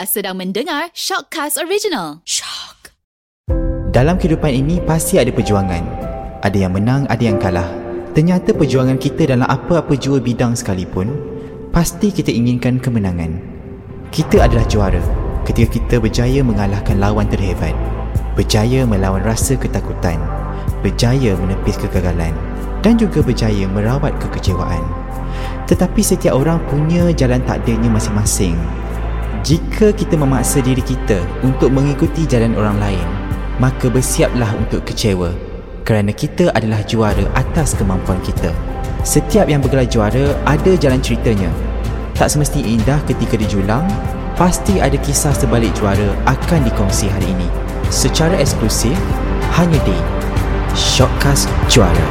Anda sedang mendengar Shockcast Original. Shock. Dalam kehidupan ini pasti ada perjuangan. Ada yang menang, ada yang kalah. Ternyata perjuangan kita dalam apa-apa jua bidang sekalipun, pasti kita inginkan kemenangan. Kita adalah juara ketika kita berjaya mengalahkan lawan terhebat. Berjaya melawan rasa ketakutan. Berjaya menepis kegagalan. Dan juga berjaya merawat kekecewaan. Tetapi setiap orang punya jalan takdirnya masing-masing jika kita memaksa diri kita untuk mengikuti jalan orang lain, maka bersiaplah untuk kecewa kerana kita adalah juara atas kemampuan kita. Setiap yang bergelar juara ada jalan ceritanya. Tak semesti indah ketika dijulang, pasti ada kisah sebalik juara akan dikongsi hari ini. Secara eksklusif, hanya di Shortcast Juara.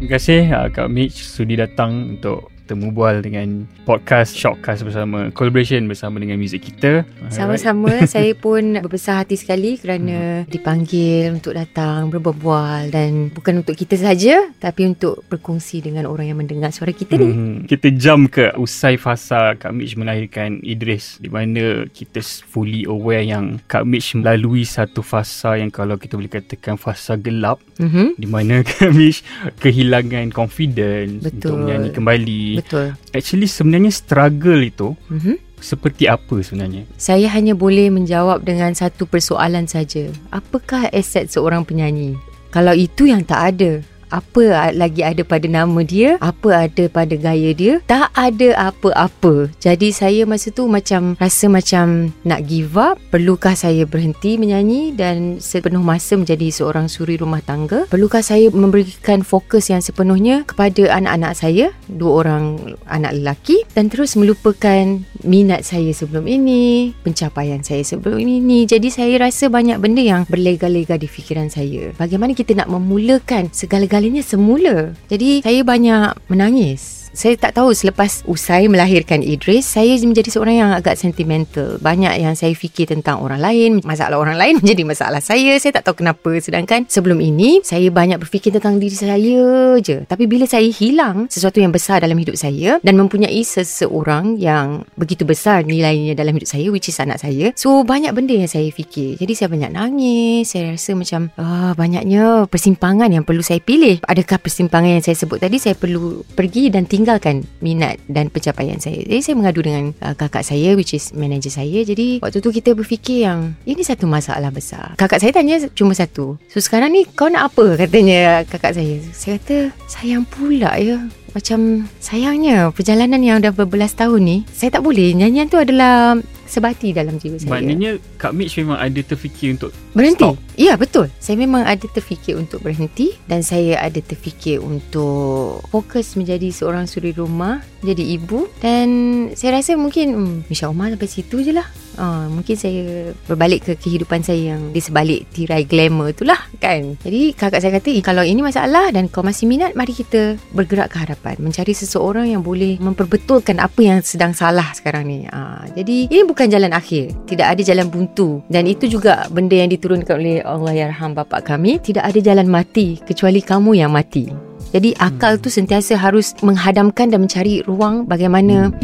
Terima kasih uh, Kak Mitch sudi datang untuk temu bual dengan podcast Shockcast bersama collaboration bersama dengan muzik kita. Sama-sama saya pun berbesar hati sekali kerana hmm. dipanggil untuk datang berbual dan bukan untuk kita saja tapi untuk berkongsi dengan orang yang mendengar suara kita ni. Hmm. Kita jam ke usai fasa Kak Mitch melahirkan Idris di mana kita fully aware yang Kak Mitch melalui satu fasa yang kalau kita boleh katakan fasa gelap mm-hmm. di mana Kak Mitch kehilangan confidence Betul. untuk menyanyi kembali Betul. Actually sebenarnya struggle itu mm-hmm. seperti apa sebenarnya? Saya hanya boleh menjawab dengan satu persoalan saja. Apakah aset seorang penyanyi? Kalau itu yang tak ada, apa lagi ada pada nama dia, apa ada pada gaya dia, tak ada apa-apa. Jadi saya masa tu macam rasa macam nak give up, perlukah saya berhenti menyanyi dan sepenuh masa menjadi seorang suri rumah tangga? Perlukah saya memberikan fokus yang sepenuhnya kepada anak-anak saya, dua orang anak lelaki dan terus melupakan minat saya sebelum ini, pencapaian saya sebelum ini. Jadi saya rasa banyak benda yang berlega-lega di fikiran saya. Bagaimana kita nak memulakan segala-galanya sekalinya semula. Jadi saya banyak menangis saya tak tahu selepas usai melahirkan Idris, saya menjadi seorang yang agak sentimental. Banyak yang saya fikir tentang orang lain, masalah orang lain menjadi masalah saya. Saya tak tahu kenapa. Sedangkan sebelum ini, saya banyak berfikir tentang diri saya je. Tapi bila saya hilang sesuatu yang besar dalam hidup saya dan mempunyai seseorang yang begitu besar nilainya dalam hidup saya, which is anak saya. So, banyak benda yang saya fikir. Jadi, saya banyak nangis. Saya rasa macam, oh, banyaknya persimpangan yang perlu saya pilih. Adakah persimpangan yang saya sebut tadi, saya perlu pergi dan tinggal tinggalkan minat dan pencapaian saya. Jadi saya mengadu dengan uh, kakak saya which is manager saya. Jadi waktu tu kita berfikir yang ini satu masalah besar. Kakak saya tanya cuma satu. So sekarang ni kau nak apa katanya kakak saya. Saya kata sayang pula ya. Macam sayangnya perjalanan yang dah berbelas tahun ni saya tak boleh. Nyanyian tu adalah sebati dalam jiwa saya. Maknanya Kak Mitch memang ada terfikir untuk berhenti. Stop. Ya, betul. Saya memang ada terfikir untuk berhenti dan saya ada terfikir untuk fokus menjadi seorang suri rumah, jadi ibu dan saya rasa mungkin hmm, Misha Omar sampai situ je lah. Uh, mungkin saya berbalik ke kehidupan saya yang di sebalik tirai glamour tu lah kan. Jadi kakak saya kata, kalau ini masalah dan kau masih minat, mari kita bergerak ke hadapan. Mencari seseorang yang boleh memperbetulkan apa yang sedang salah sekarang ni. Uh, jadi ini bukan jalan akhir. Tidak ada jalan buntu. Dan itu juga benda yang diturunkan oleh Allah Yarham Bapak kami. Tidak ada jalan mati kecuali kamu yang mati. Jadi akal tu sentiasa harus menghadamkan dan mencari ruang bagaimana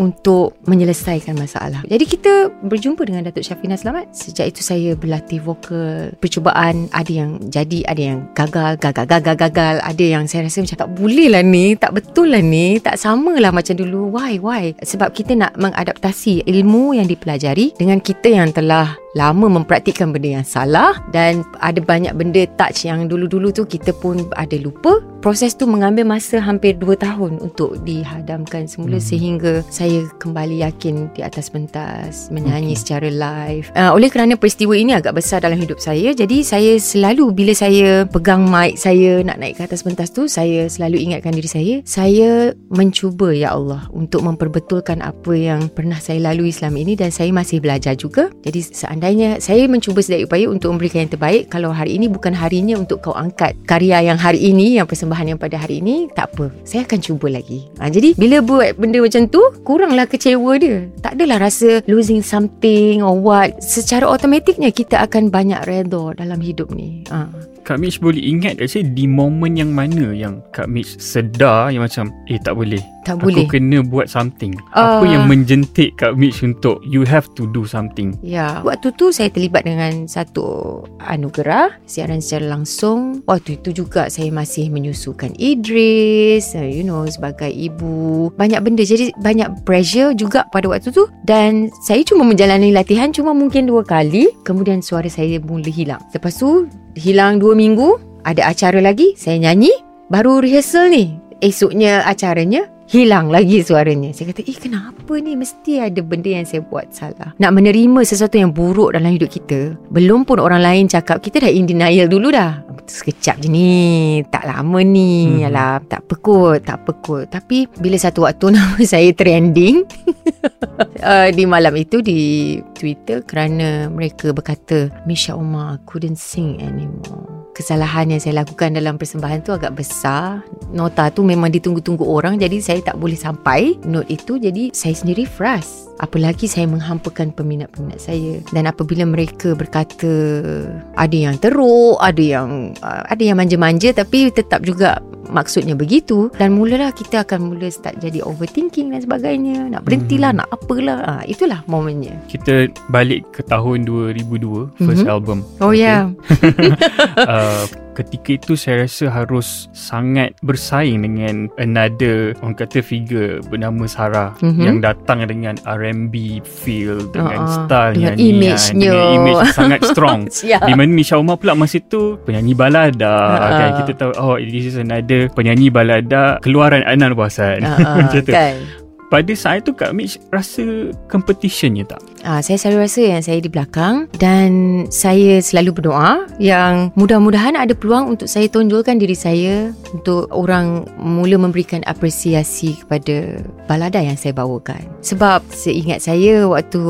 untuk menyelesaikan masalah. Jadi kita berjumpa dengan Datuk Syafina Selamat. Sejak itu saya berlatih vokal. Percubaan ada yang jadi, ada yang gagal, gagal, gagal, gagal. Ada yang saya rasa macam tak boleh lah ni, tak betul lah ni, tak sama lah macam dulu. Why, why? Sebab kita nak mengadaptasi ilmu yang dipelajari dengan kita yang telah lama mempraktikkan benda yang salah dan ada banyak benda touch yang dulu-dulu tu kita pun ada lupa. Proses tu mengambil masa hampir 2 tahun untuk dihadamkan semula hmm. sehingga saya kembali yakin di atas pentas menyanyi okay. secara live. Uh, oleh kerana peristiwa ini agak besar dalam hidup saya jadi saya selalu bila saya pegang mic saya nak naik ke atas pentas tu saya selalu ingatkan diri saya saya mencuba ya Allah untuk memperbetulkan apa yang pernah saya lalui selama ini dan saya masih belajar juga. Jadi seandainya seandainya saya mencuba sedaya upaya untuk memberikan yang terbaik kalau hari ini bukan harinya untuk kau angkat karya yang hari ini yang persembahan yang pada hari ini tak apa. Saya akan cuba lagi. Ha, jadi bila buat benda macam tu kuranglah kecewa dia. Tak adalah rasa losing something or what. Secara automatiknya kita akan banyak redha dalam hidup ni. Ha. Kak Mitch boleh ingat tak di momen yang mana yang Kak Mitch sedar yang macam eh tak boleh Tak boleh. Aku kena buat something. Ah. Apa yang menjentik Kak Mitch untuk you have to do something. Ya, waktu tu saya terlibat dengan satu anugerah siaran secara langsung. Waktu itu juga saya masih menyusukan Idris, uh, you know, sebagai ibu. Banyak benda. Jadi banyak pressure juga pada waktu tu. Dan saya cuma menjalani latihan cuma mungkin dua kali. Kemudian suara saya mula hilang. Lepas tu, hilang dua minggu. Ada acara lagi, saya nyanyi. Baru rehearsal ni. Esoknya acaranya, hilang lagi suaranya. Saya kata, eh kenapa ni? Mesti ada benda yang saya buat salah. Nak menerima sesuatu yang buruk dalam hidup kita. Belum pun orang lain cakap, kita dah in denial dulu dah. Sekejap je ni. Tak lama ni. Hmm. Alah, tak apa kot. Tak apa kot. Tapi bila satu waktu nama saya trending. uh, di malam itu di Twitter kerana mereka berkata Misha Omar couldn't sing anymore. Kesalahan yang saya lakukan dalam persembahan tu agak besar. Nota tu memang ditunggu-tunggu orang jadi saya tak boleh sampai note itu jadi saya sendiri frust. Apalagi saya menghampakan peminat-peminat saya dan apabila mereka berkata ada yang teruk, ada yang uh, ada yang manja-manja tapi tetap juga maksudnya begitu dan mulalah kita akan mula start jadi overthinking dan sebagainya nak berhentilah Mhm. nak apalah ha, itulah momennya Kita balik ke tahun 2002 first Mhm. album. oh Okay. ya uh, ketika itu saya rasa harus sangat bersaing dengan another orang kata figure bernama Sarah Mhm. yang datang dengan R&B feel dengan Uh-uh. style Dengan nyanyian image-nya. dengan image sangat strong. Siap di mana Misha Umar pula masa tu penyanyi balada Ha-ha. kan? Kita tahu oh this is another penyanyi balada keluaran Anan Wasan uh, macam tu. kan? Pada saat itu Kak Mitch rasa competitionnya tak Ah, saya selalu rasa yang saya di belakang dan saya selalu berdoa yang mudah-mudahan ada peluang untuk saya tonjolkan diri saya untuk orang mula memberikan apresiasi kepada balada yang saya bawakan. Sebab seingat saya waktu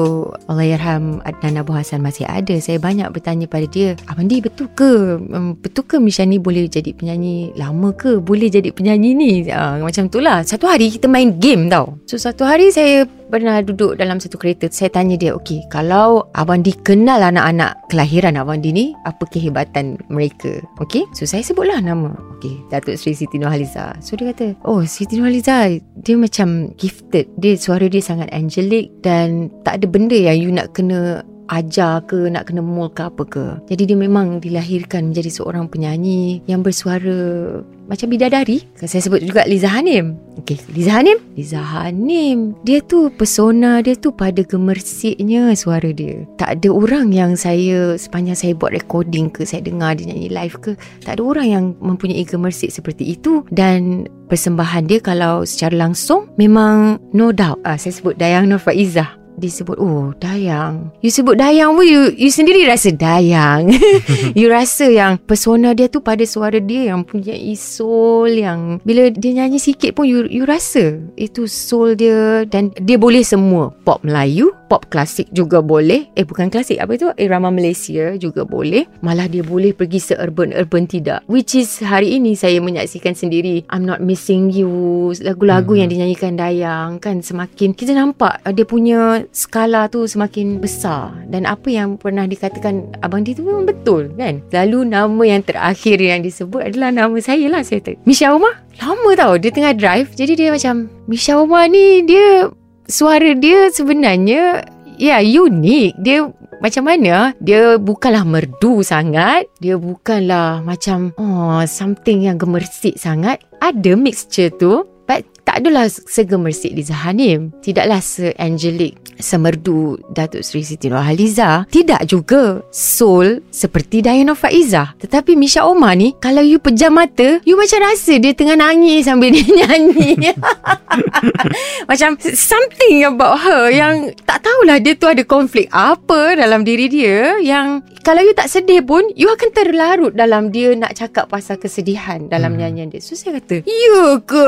Allahyarham Adnan Abu Hassan masih ada, saya banyak bertanya pada dia, Abang Di betul ke? Um, betul ke Misha ni boleh jadi penyanyi lama ke? Boleh jadi penyanyi ni? Ah, macam tu lah. Satu hari kita main game tau. So satu hari saya pernah duduk dalam satu kereta Saya tanya dia Okey kalau Abang Di kenal anak-anak kelahiran Abang Di ni Apa kehebatan mereka? Okey So saya sebutlah nama. Okey Datuk Seri Siti Nurhaliza. So dia kata Oh Siti Nurhaliza Dia macam gifted. Dia suara dia sangat angelic Dan tak ada benda yang you nak kena ajar ke nak kena mold ke apa ke. Jadi dia memang dilahirkan menjadi seorang penyanyi yang bersuara macam bidadari. Saya sebut juga Liza Hanim. Okey, Liza Hanim. Liza Hanim. Dia tu persona dia tu pada gemersiknya suara dia. Tak ada orang yang saya sepanjang saya buat recording ke saya dengar dia nyanyi live ke, tak ada orang yang mempunyai gemersik seperti itu dan persembahan dia kalau secara langsung memang no doubt. Ah, saya sebut Dayang Nur Faizah dia sebut oh Dayang. You sebut Dayang pun you, you sendiri rasa Dayang. You rasa yang persona dia tu pada suara dia yang punya soul yang bila dia nyanyi sikit pun you, you rasa itu soul dia dan dia boleh semua. Pop Melayu pop klasik juga boleh. Eh bukan klasik apa itu irama Malaysia juga boleh. Malah dia boleh pergi se-urban-urban tidak. Which is hari ini saya menyaksikan sendiri I'm not missing you. Lagu-lagu Mhm. yang dinyanyikan Dayang kan semakin kita nampak uh, dia punya skala tu semakin besar. Dan apa yang pernah dikatakan abang dia tu memang betul kan? Lalu nama yang terakhir yang disebut adalah nama saya lah saya kata Misha Umar lama tau dia tengah drive. Jadi dia macam Misha Umar ni dia suara dia sebenarnya ya unik dia macam mana? Dia bukanlah merdu sangat. Dia bukanlah macam oh something yang gemersik sangat. Ada mixture tu tak adalah segemersik Liza Hanim. Tidaklah se-angelic semerdu Datuk Seri Siti Nurhaliza tidak juga soul seperti Dayana Faizah tetapi Misha Omar ni kalau you pejam mata you macam rasa dia tengah nangis sambil dia nyanyi. Macam something about her yang tak tahulah dia tu ada konflik apa dalam diri dia yang kalau you tak sedih pun you akan terlarut dalam dia nak cakap pasal kesedihan dalam Hmm. nyanyian dia. So saya kata, ya ke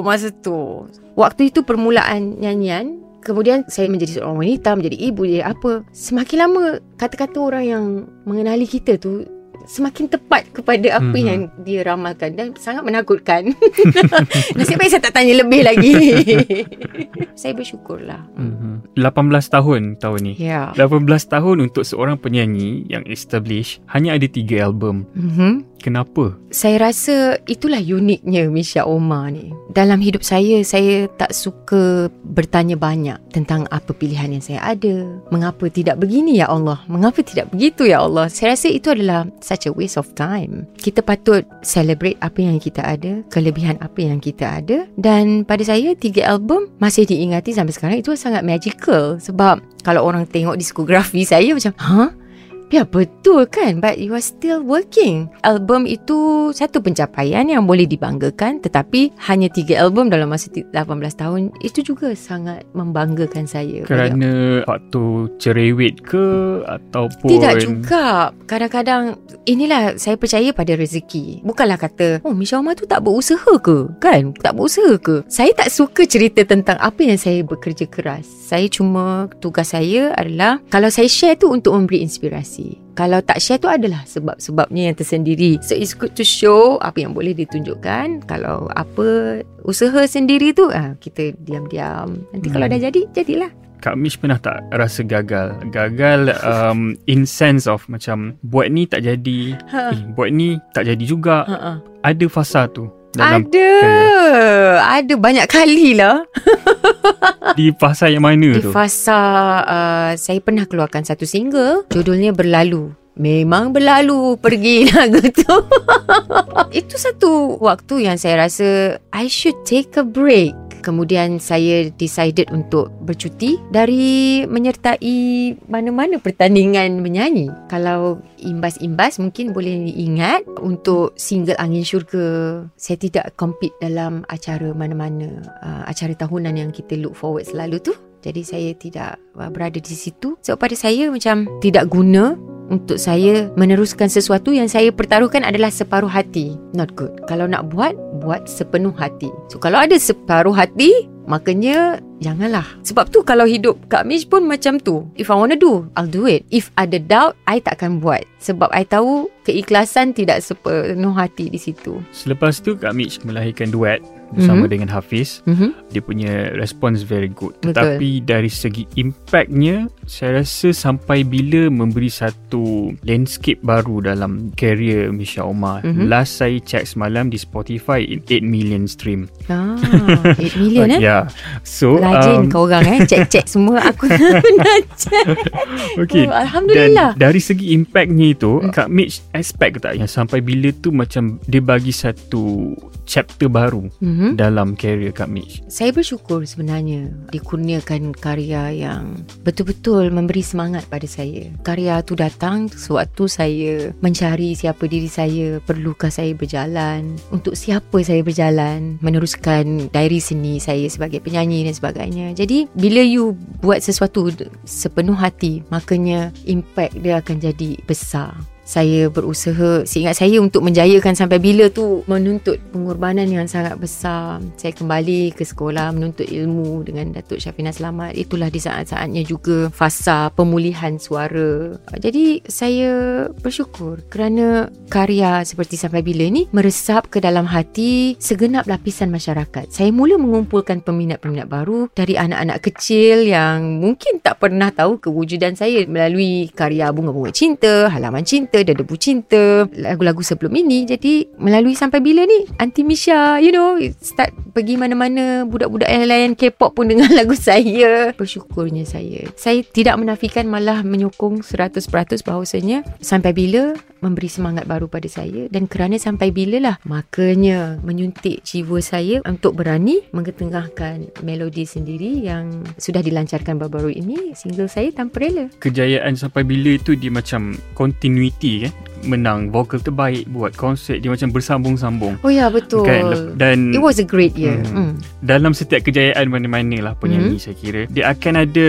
masa tu? Waktu itu permulaan nyanyian Kemudian saya menjadi seorang wanita, menjadi ibu, jadi apa. Semakin lama kata-kata orang yang mengenali kita tu semakin tepat kepada apa Mhm. yang dia ramalkan dan sangat menakutkan. Nasib baik saya tak tanya lebih lagi. saya bersyukurlah. mm-hmm. 18 tahun tahun ni Ya. 18 tahun untuk seorang penyanyi yang established hanya ada 3 album Mhm. Kenapa? Saya rasa itulah uniknya Misha Omar ni. Dalam hidup saya, saya tak suka bertanya banyak tentang apa pilihan yang saya ada. Mengapa tidak begini ya Allah? Mengapa tidak begitu ya Allah? Saya rasa itu adalah such a waste of time. Kita patut celebrate apa yang kita ada, kelebihan apa yang kita ada. Dan pada saya, tiga album masih diingati sampai sekarang itu sangat magical. Sebab kalau orang tengok diskografi saya macam, huh? Ya betul kan? But you are still working. Album itu Satu pencapaian yang boleh dibanggakan Tetapi Hanya tiga album dalam masa 18 tahun. Itu juga sangat Membanggakan saya. Kerana Faktor cerewet ke Ataupun Tidak juga. Kadang-kadang Inilah Saya percaya pada rezeki. Bukanlah kata Oh Misha Omar tu tak berusaha ke? Kan? Tak berusaha ke? Saya tak suka cerita tentang Apa yang saya bekerja keras. Saya cuma Tugas saya adalah Kalau saya share tu Untuk memberi inspirasi kalau tak share tu adalah sebab-sebabnya yang tersendiri. So it's good to show apa yang boleh ditunjukkan. Kalau apa usaha sendiri tu ah kita diam-diam. Nanti hmm. kalau dah jadi, jadilah. Kak Mish pernah tak rasa gagal? Gagal um, in sense of macam buat ni tak jadi. Ha. Eh, buat ni tak jadi juga. Ha-ha. Ada fasa tu. Dalam ada. Kaya. Ada banyak kali lah. Di fasa yang mana Di tu? Di fasa uh, saya pernah keluarkan satu single. Judulnya Berlalu. Memang berlalu pergi lagu tu. Itu satu waktu yang saya rasa I should take a break. Kemudian saya decided untuk bercuti dari menyertai mana-mana pertandingan menyanyi. Kalau imbas-imbas mungkin boleh diingat untuk single Angin Syurga. Saya tidak compete dalam acara mana-mana. Uh, acara tahunan yang kita look forward selalu tu. Jadi saya tidak uh, berada di situ. Sebab pada saya macam tidak guna untuk saya meneruskan sesuatu yang saya pertaruhkan adalah separuh hati. Not good. Kalau nak buat, buat sepenuh hati. So kalau ada separuh hati, makanya janganlah. Sebab tu kalau hidup Kak Mish pun macam tu. If I want to do, I'll do it. If ada doubt, I takkan buat. Sebab I tahu keikhlasan tidak sepenuh hati di situ. Selepas tu Kak Mish melahirkan duet bersama mm-hmm. dengan Hafiz. Mm-hmm. dia punya response very good. Betul. tetapi dari segi impactnya saya rasa sampai bila memberi satu landscape baru dalam career Misha Omar. Mm-hmm. last saya check semalam di Spotify 8 million stream. Ah 8 million eh? Yeah so rajin um, kau orang eh? Check-check semua. Aku nak check. Okay. oh, Alhamdulillah. dan dari segi impactnya itu mm. Kak Mitch expect tak? Yang sampai bila tu macam dia bagi satu chapter baru mm-hmm. dalam career Kak Mitch? Saya bersyukur sebenarnya dikurniakan karya yang betul-betul memberi semangat pada saya. Karya tu datang sewaktu saya mencari siapa diri saya, perlukah saya berjalan, untuk siapa saya berjalan, meneruskan diary seni saya sebagai penyanyi dan sebagainya. Jadi bila you buat sesuatu sepenuh hati, makanya impact dia akan jadi besar saya berusaha seingat saya untuk menjayakan sampai bila tu menuntut pengorbanan yang sangat besar. Saya kembali ke sekolah menuntut ilmu dengan Datuk Syafina Selamat. Itulah di saat-saatnya juga fasa pemulihan suara. Jadi saya bersyukur kerana karya seperti sampai bila ni meresap ke dalam hati segenap lapisan masyarakat. Saya mula mengumpulkan peminat-peminat baru dari anak-anak kecil yang mungkin tak pernah tahu kewujudan saya melalui karya bunga-bunga cinta halaman cinta cinta dan debu cinta lagu-lagu sebelum ini. Jadi melalui sampai bila ni Aunty Misha you know start pergi mana-mana budak-budak yang lain K-pop pun dengan lagu saya. Bersyukurnya saya. Saya tidak menafikan malah menyokong 100% bahawasanya sampai bila memberi semangat baru pada saya. Dan kerana sampai bila lah makanya menyuntik jiwa saya untuk berani mengetengahkan melodi sendiri yang sudah dilancarkan baru-baru ini single saya tanpa rela. Kejayaan sampai bila itu dia macam continuity kan menang vokal terbaik buat konsert dia macam bersambung-sambung. Oh ya betul. Kan? Dan it was a great year. Mm, mm. Dalam setiap kejayaan mana-mana lah penyanyi mm. saya kira dia akan ada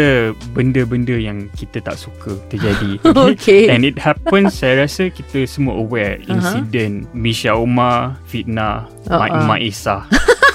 benda-benda yang kita tak suka terjadi. okay. okay. And it happens saya rasa kita semua aware uh-huh. insiden Misha Umar fitnah uh-uh. Mak Mak Isa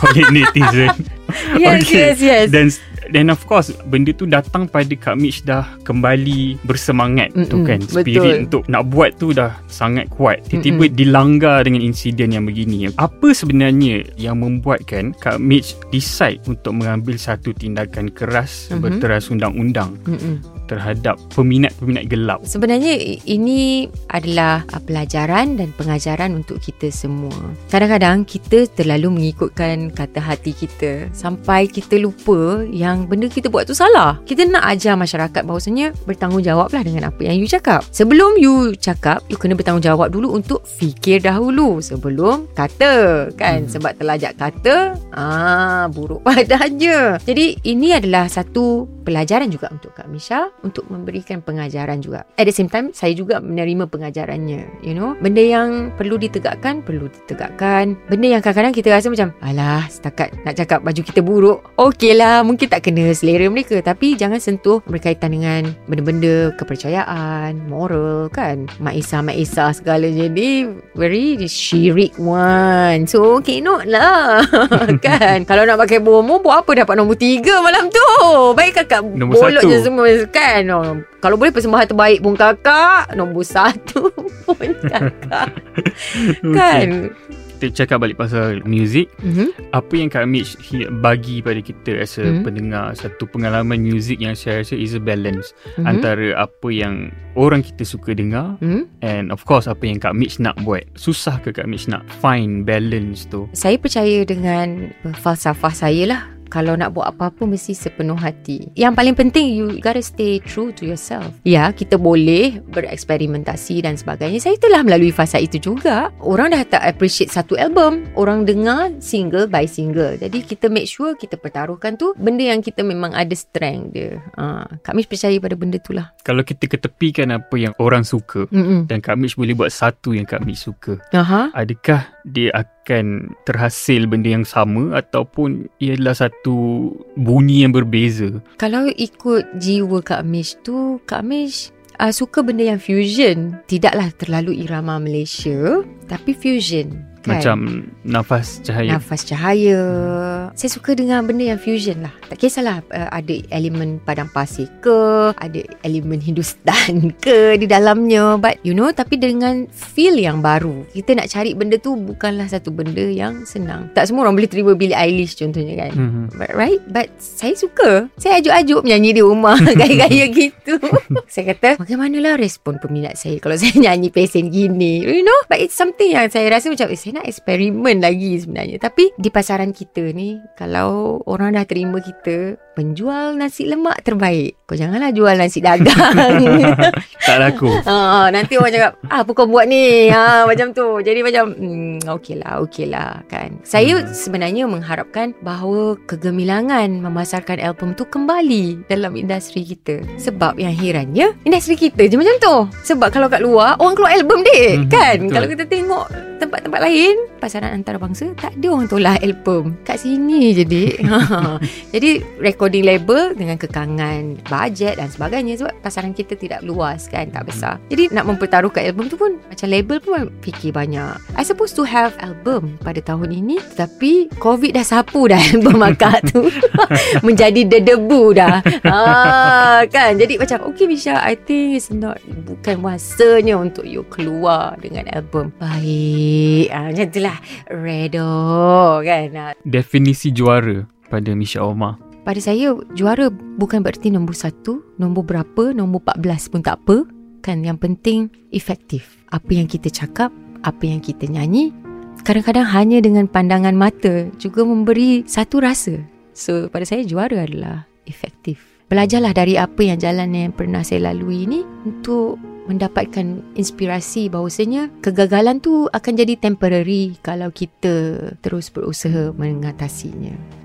oleh netizen. yes, okay. yes, yes. Dan then of course benda tu datang pada Kak Mitch dah kembali bersemangat Mm-mm, tu kan spirit betul. untuk nak buat tu dah sangat kuat tiba-tiba Mm-mm. dilanggar dengan insiden yang begini apa sebenarnya yang membuatkan Kak Mitch decide untuk mengambil satu tindakan keras mm-hmm. berteras undang-undang Mm-mm terhadap peminat-peminat gelap. Sebenarnya ini adalah pelajaran dan pengajaran untuk kita semua. Kadang-kadang kita terlalu mengikutkan kata hati kita sampai kita lupa yang benda kita buat tu salah. Kita nak ajar masyarakat bahawasanya bertanggungjawablah dengan apa yang you cakap. Sebelum you cakap, you kena bertanggungjawab dulu untuk fikir dahulu sebelum kata kan hmm. sebab terlajak kata ah buruk padanya. Jadi ini adalah satu pelajaran juga untuk Kak Misha untuk memberikan pengajaran juga. At the same time, saya juga menerima pengajarannya. You know, benda yang perlu ditegakkan, perlu ditegakkan. Benda yang kadang-kadang kita rasa macam, alah, setakat nak cakap baju kita buruk. Okey lah, mungkin tak kena selera mereka. Tapi jangan sentuh berkaitan dengan benda-benda kepercayaan, moral kan. Mak Isa, Mak Isa segala. Jadi, very syirik one. So, okay, not lah. kan? Kalau nak pakai bomo, buat apa dapat nombor tiga malam tu? Baik kakak bolot je semua kan oh, Kalau boleh persembahan terbaik pun kakak Nombor satu pun kakak Kan Kita cakap balik pasal muzik. mm-hmm. Apa yang Kak Mitch bagi pada kita as a Hmm. pendengar satu pengalaman muzik yang saya rasa is a balance Mhm. antara apa yang orang kita suka dengar hmm? and of course apa yang Kak Mitch nak buat. Susah ke Kak Mitch nak find balance tu? Saya percaya dengan falsafah saya lah kalau nak buat apa-apa mesti sepenuh hati. Yang paling penting you gotta stay true to yourself. Ya, kita boleh bereksperimentasi dan sebagainya. Saya telah melalui fasa itu juga. Orang dah tak appreciate satu album. Orang dengar single by single. Jadi kita make sure kita pertaruhkan tu benda yang kita memang ada strength dia. Ha, Kak Mish percaya pada benda tu lah. Kalau kita ketepikan apa yang orang suka Mm-mm. dan Kak Mitch boleh buat satu yang Kak Mitch suka, Aha. adakah dia akan terhasil benda yang sama ataupun ia adalah satu bunyi yang berbeza? Kalau ikut jiwa Kak Mish tu, Kak Mish uh, suka benda yang fusion. Tidaklah terlalu irama Malaysia, tapi fusion. Kan? Macam nafas cahaya. Nafas cahaya. Saya suka dengan benda yang fusion lah. Tak kisahlah uh, ada elemen padang pasir ke, ada elemen Hindustan ke di dalamnya. But you know, tapi dengan feel yang baru. Kita nak cari benda tu bukanlah satu benda yang senang. Tak semua orang boleh terima Billie Eilish contohnya kan. Mhm. But, right? But saya suka. Saya ajuk-ajuk menyanyi di rumah. Gaya-gaya gitu. saya kata, bagaimanalah respon peminat saya kalau saya nyanyi pesen gini? You know? But it's something yang saya rasa macam, eh, saya nak eksperimen lagi sebenarnya. Tapi di pasaran kita ni, kalau orang dah terima kita, penjual nasi lemak terbaik. Kau janganlah jual nasi dagang. Tak laku. Ha, nanti orang cakap, ah, apa kau buat ni? Ha, macam tu. Jadi macam, hmm, okey lah, okey lah kan. Saya sebenarnya mengharapkan bahawa kegemilangan memasarkan album tu kembali dalam industri kita. Sebab yang herannya, industri kita je macam tu. Sebab kalau kat luar, orang keluar album dek, Mhm, kan? betul. Kalau kita tengok tempat-tempat lain, pasaran antarabangsa, tak ada orang tolak album. Kat sini je. Ha. Jadi recording label dengan kekangan bajet dan sebagainya sebab pasaran kita tidak luas kan, tak besar. Jadi nak mempertaruhkan album tu pun macam label pun fikir banyak. I supposed to have album pada tahun ini tetapi COVID dah sapu dah album akak tu. Menjadi dedebu dah. Ah, kan? Jadi macam okay Misha, I think it's not bukan masanya untuk you keluar dengan album. Baik. Ah, macam itulah. Redo kan. Definisi juara pada Misha Omar. pada saya juara bukan bererti nombor satu, nombor berapa, nombor 14 pun tak apa. Kan yang penting efektif. Apa yang kita cakap, apa yang kita nyanyi, kadang-kadang hanya dengan pandangan mata juga memberi satu rasa. So pada saya juara adalah efektif. Belajarlah dari apa yang jalan yang pernah saya lalui ini untuk mendapatkan inspirasi bahawasanya kegagalan tu akan jadi temporary kalau kita terus berusaha mengatasinya.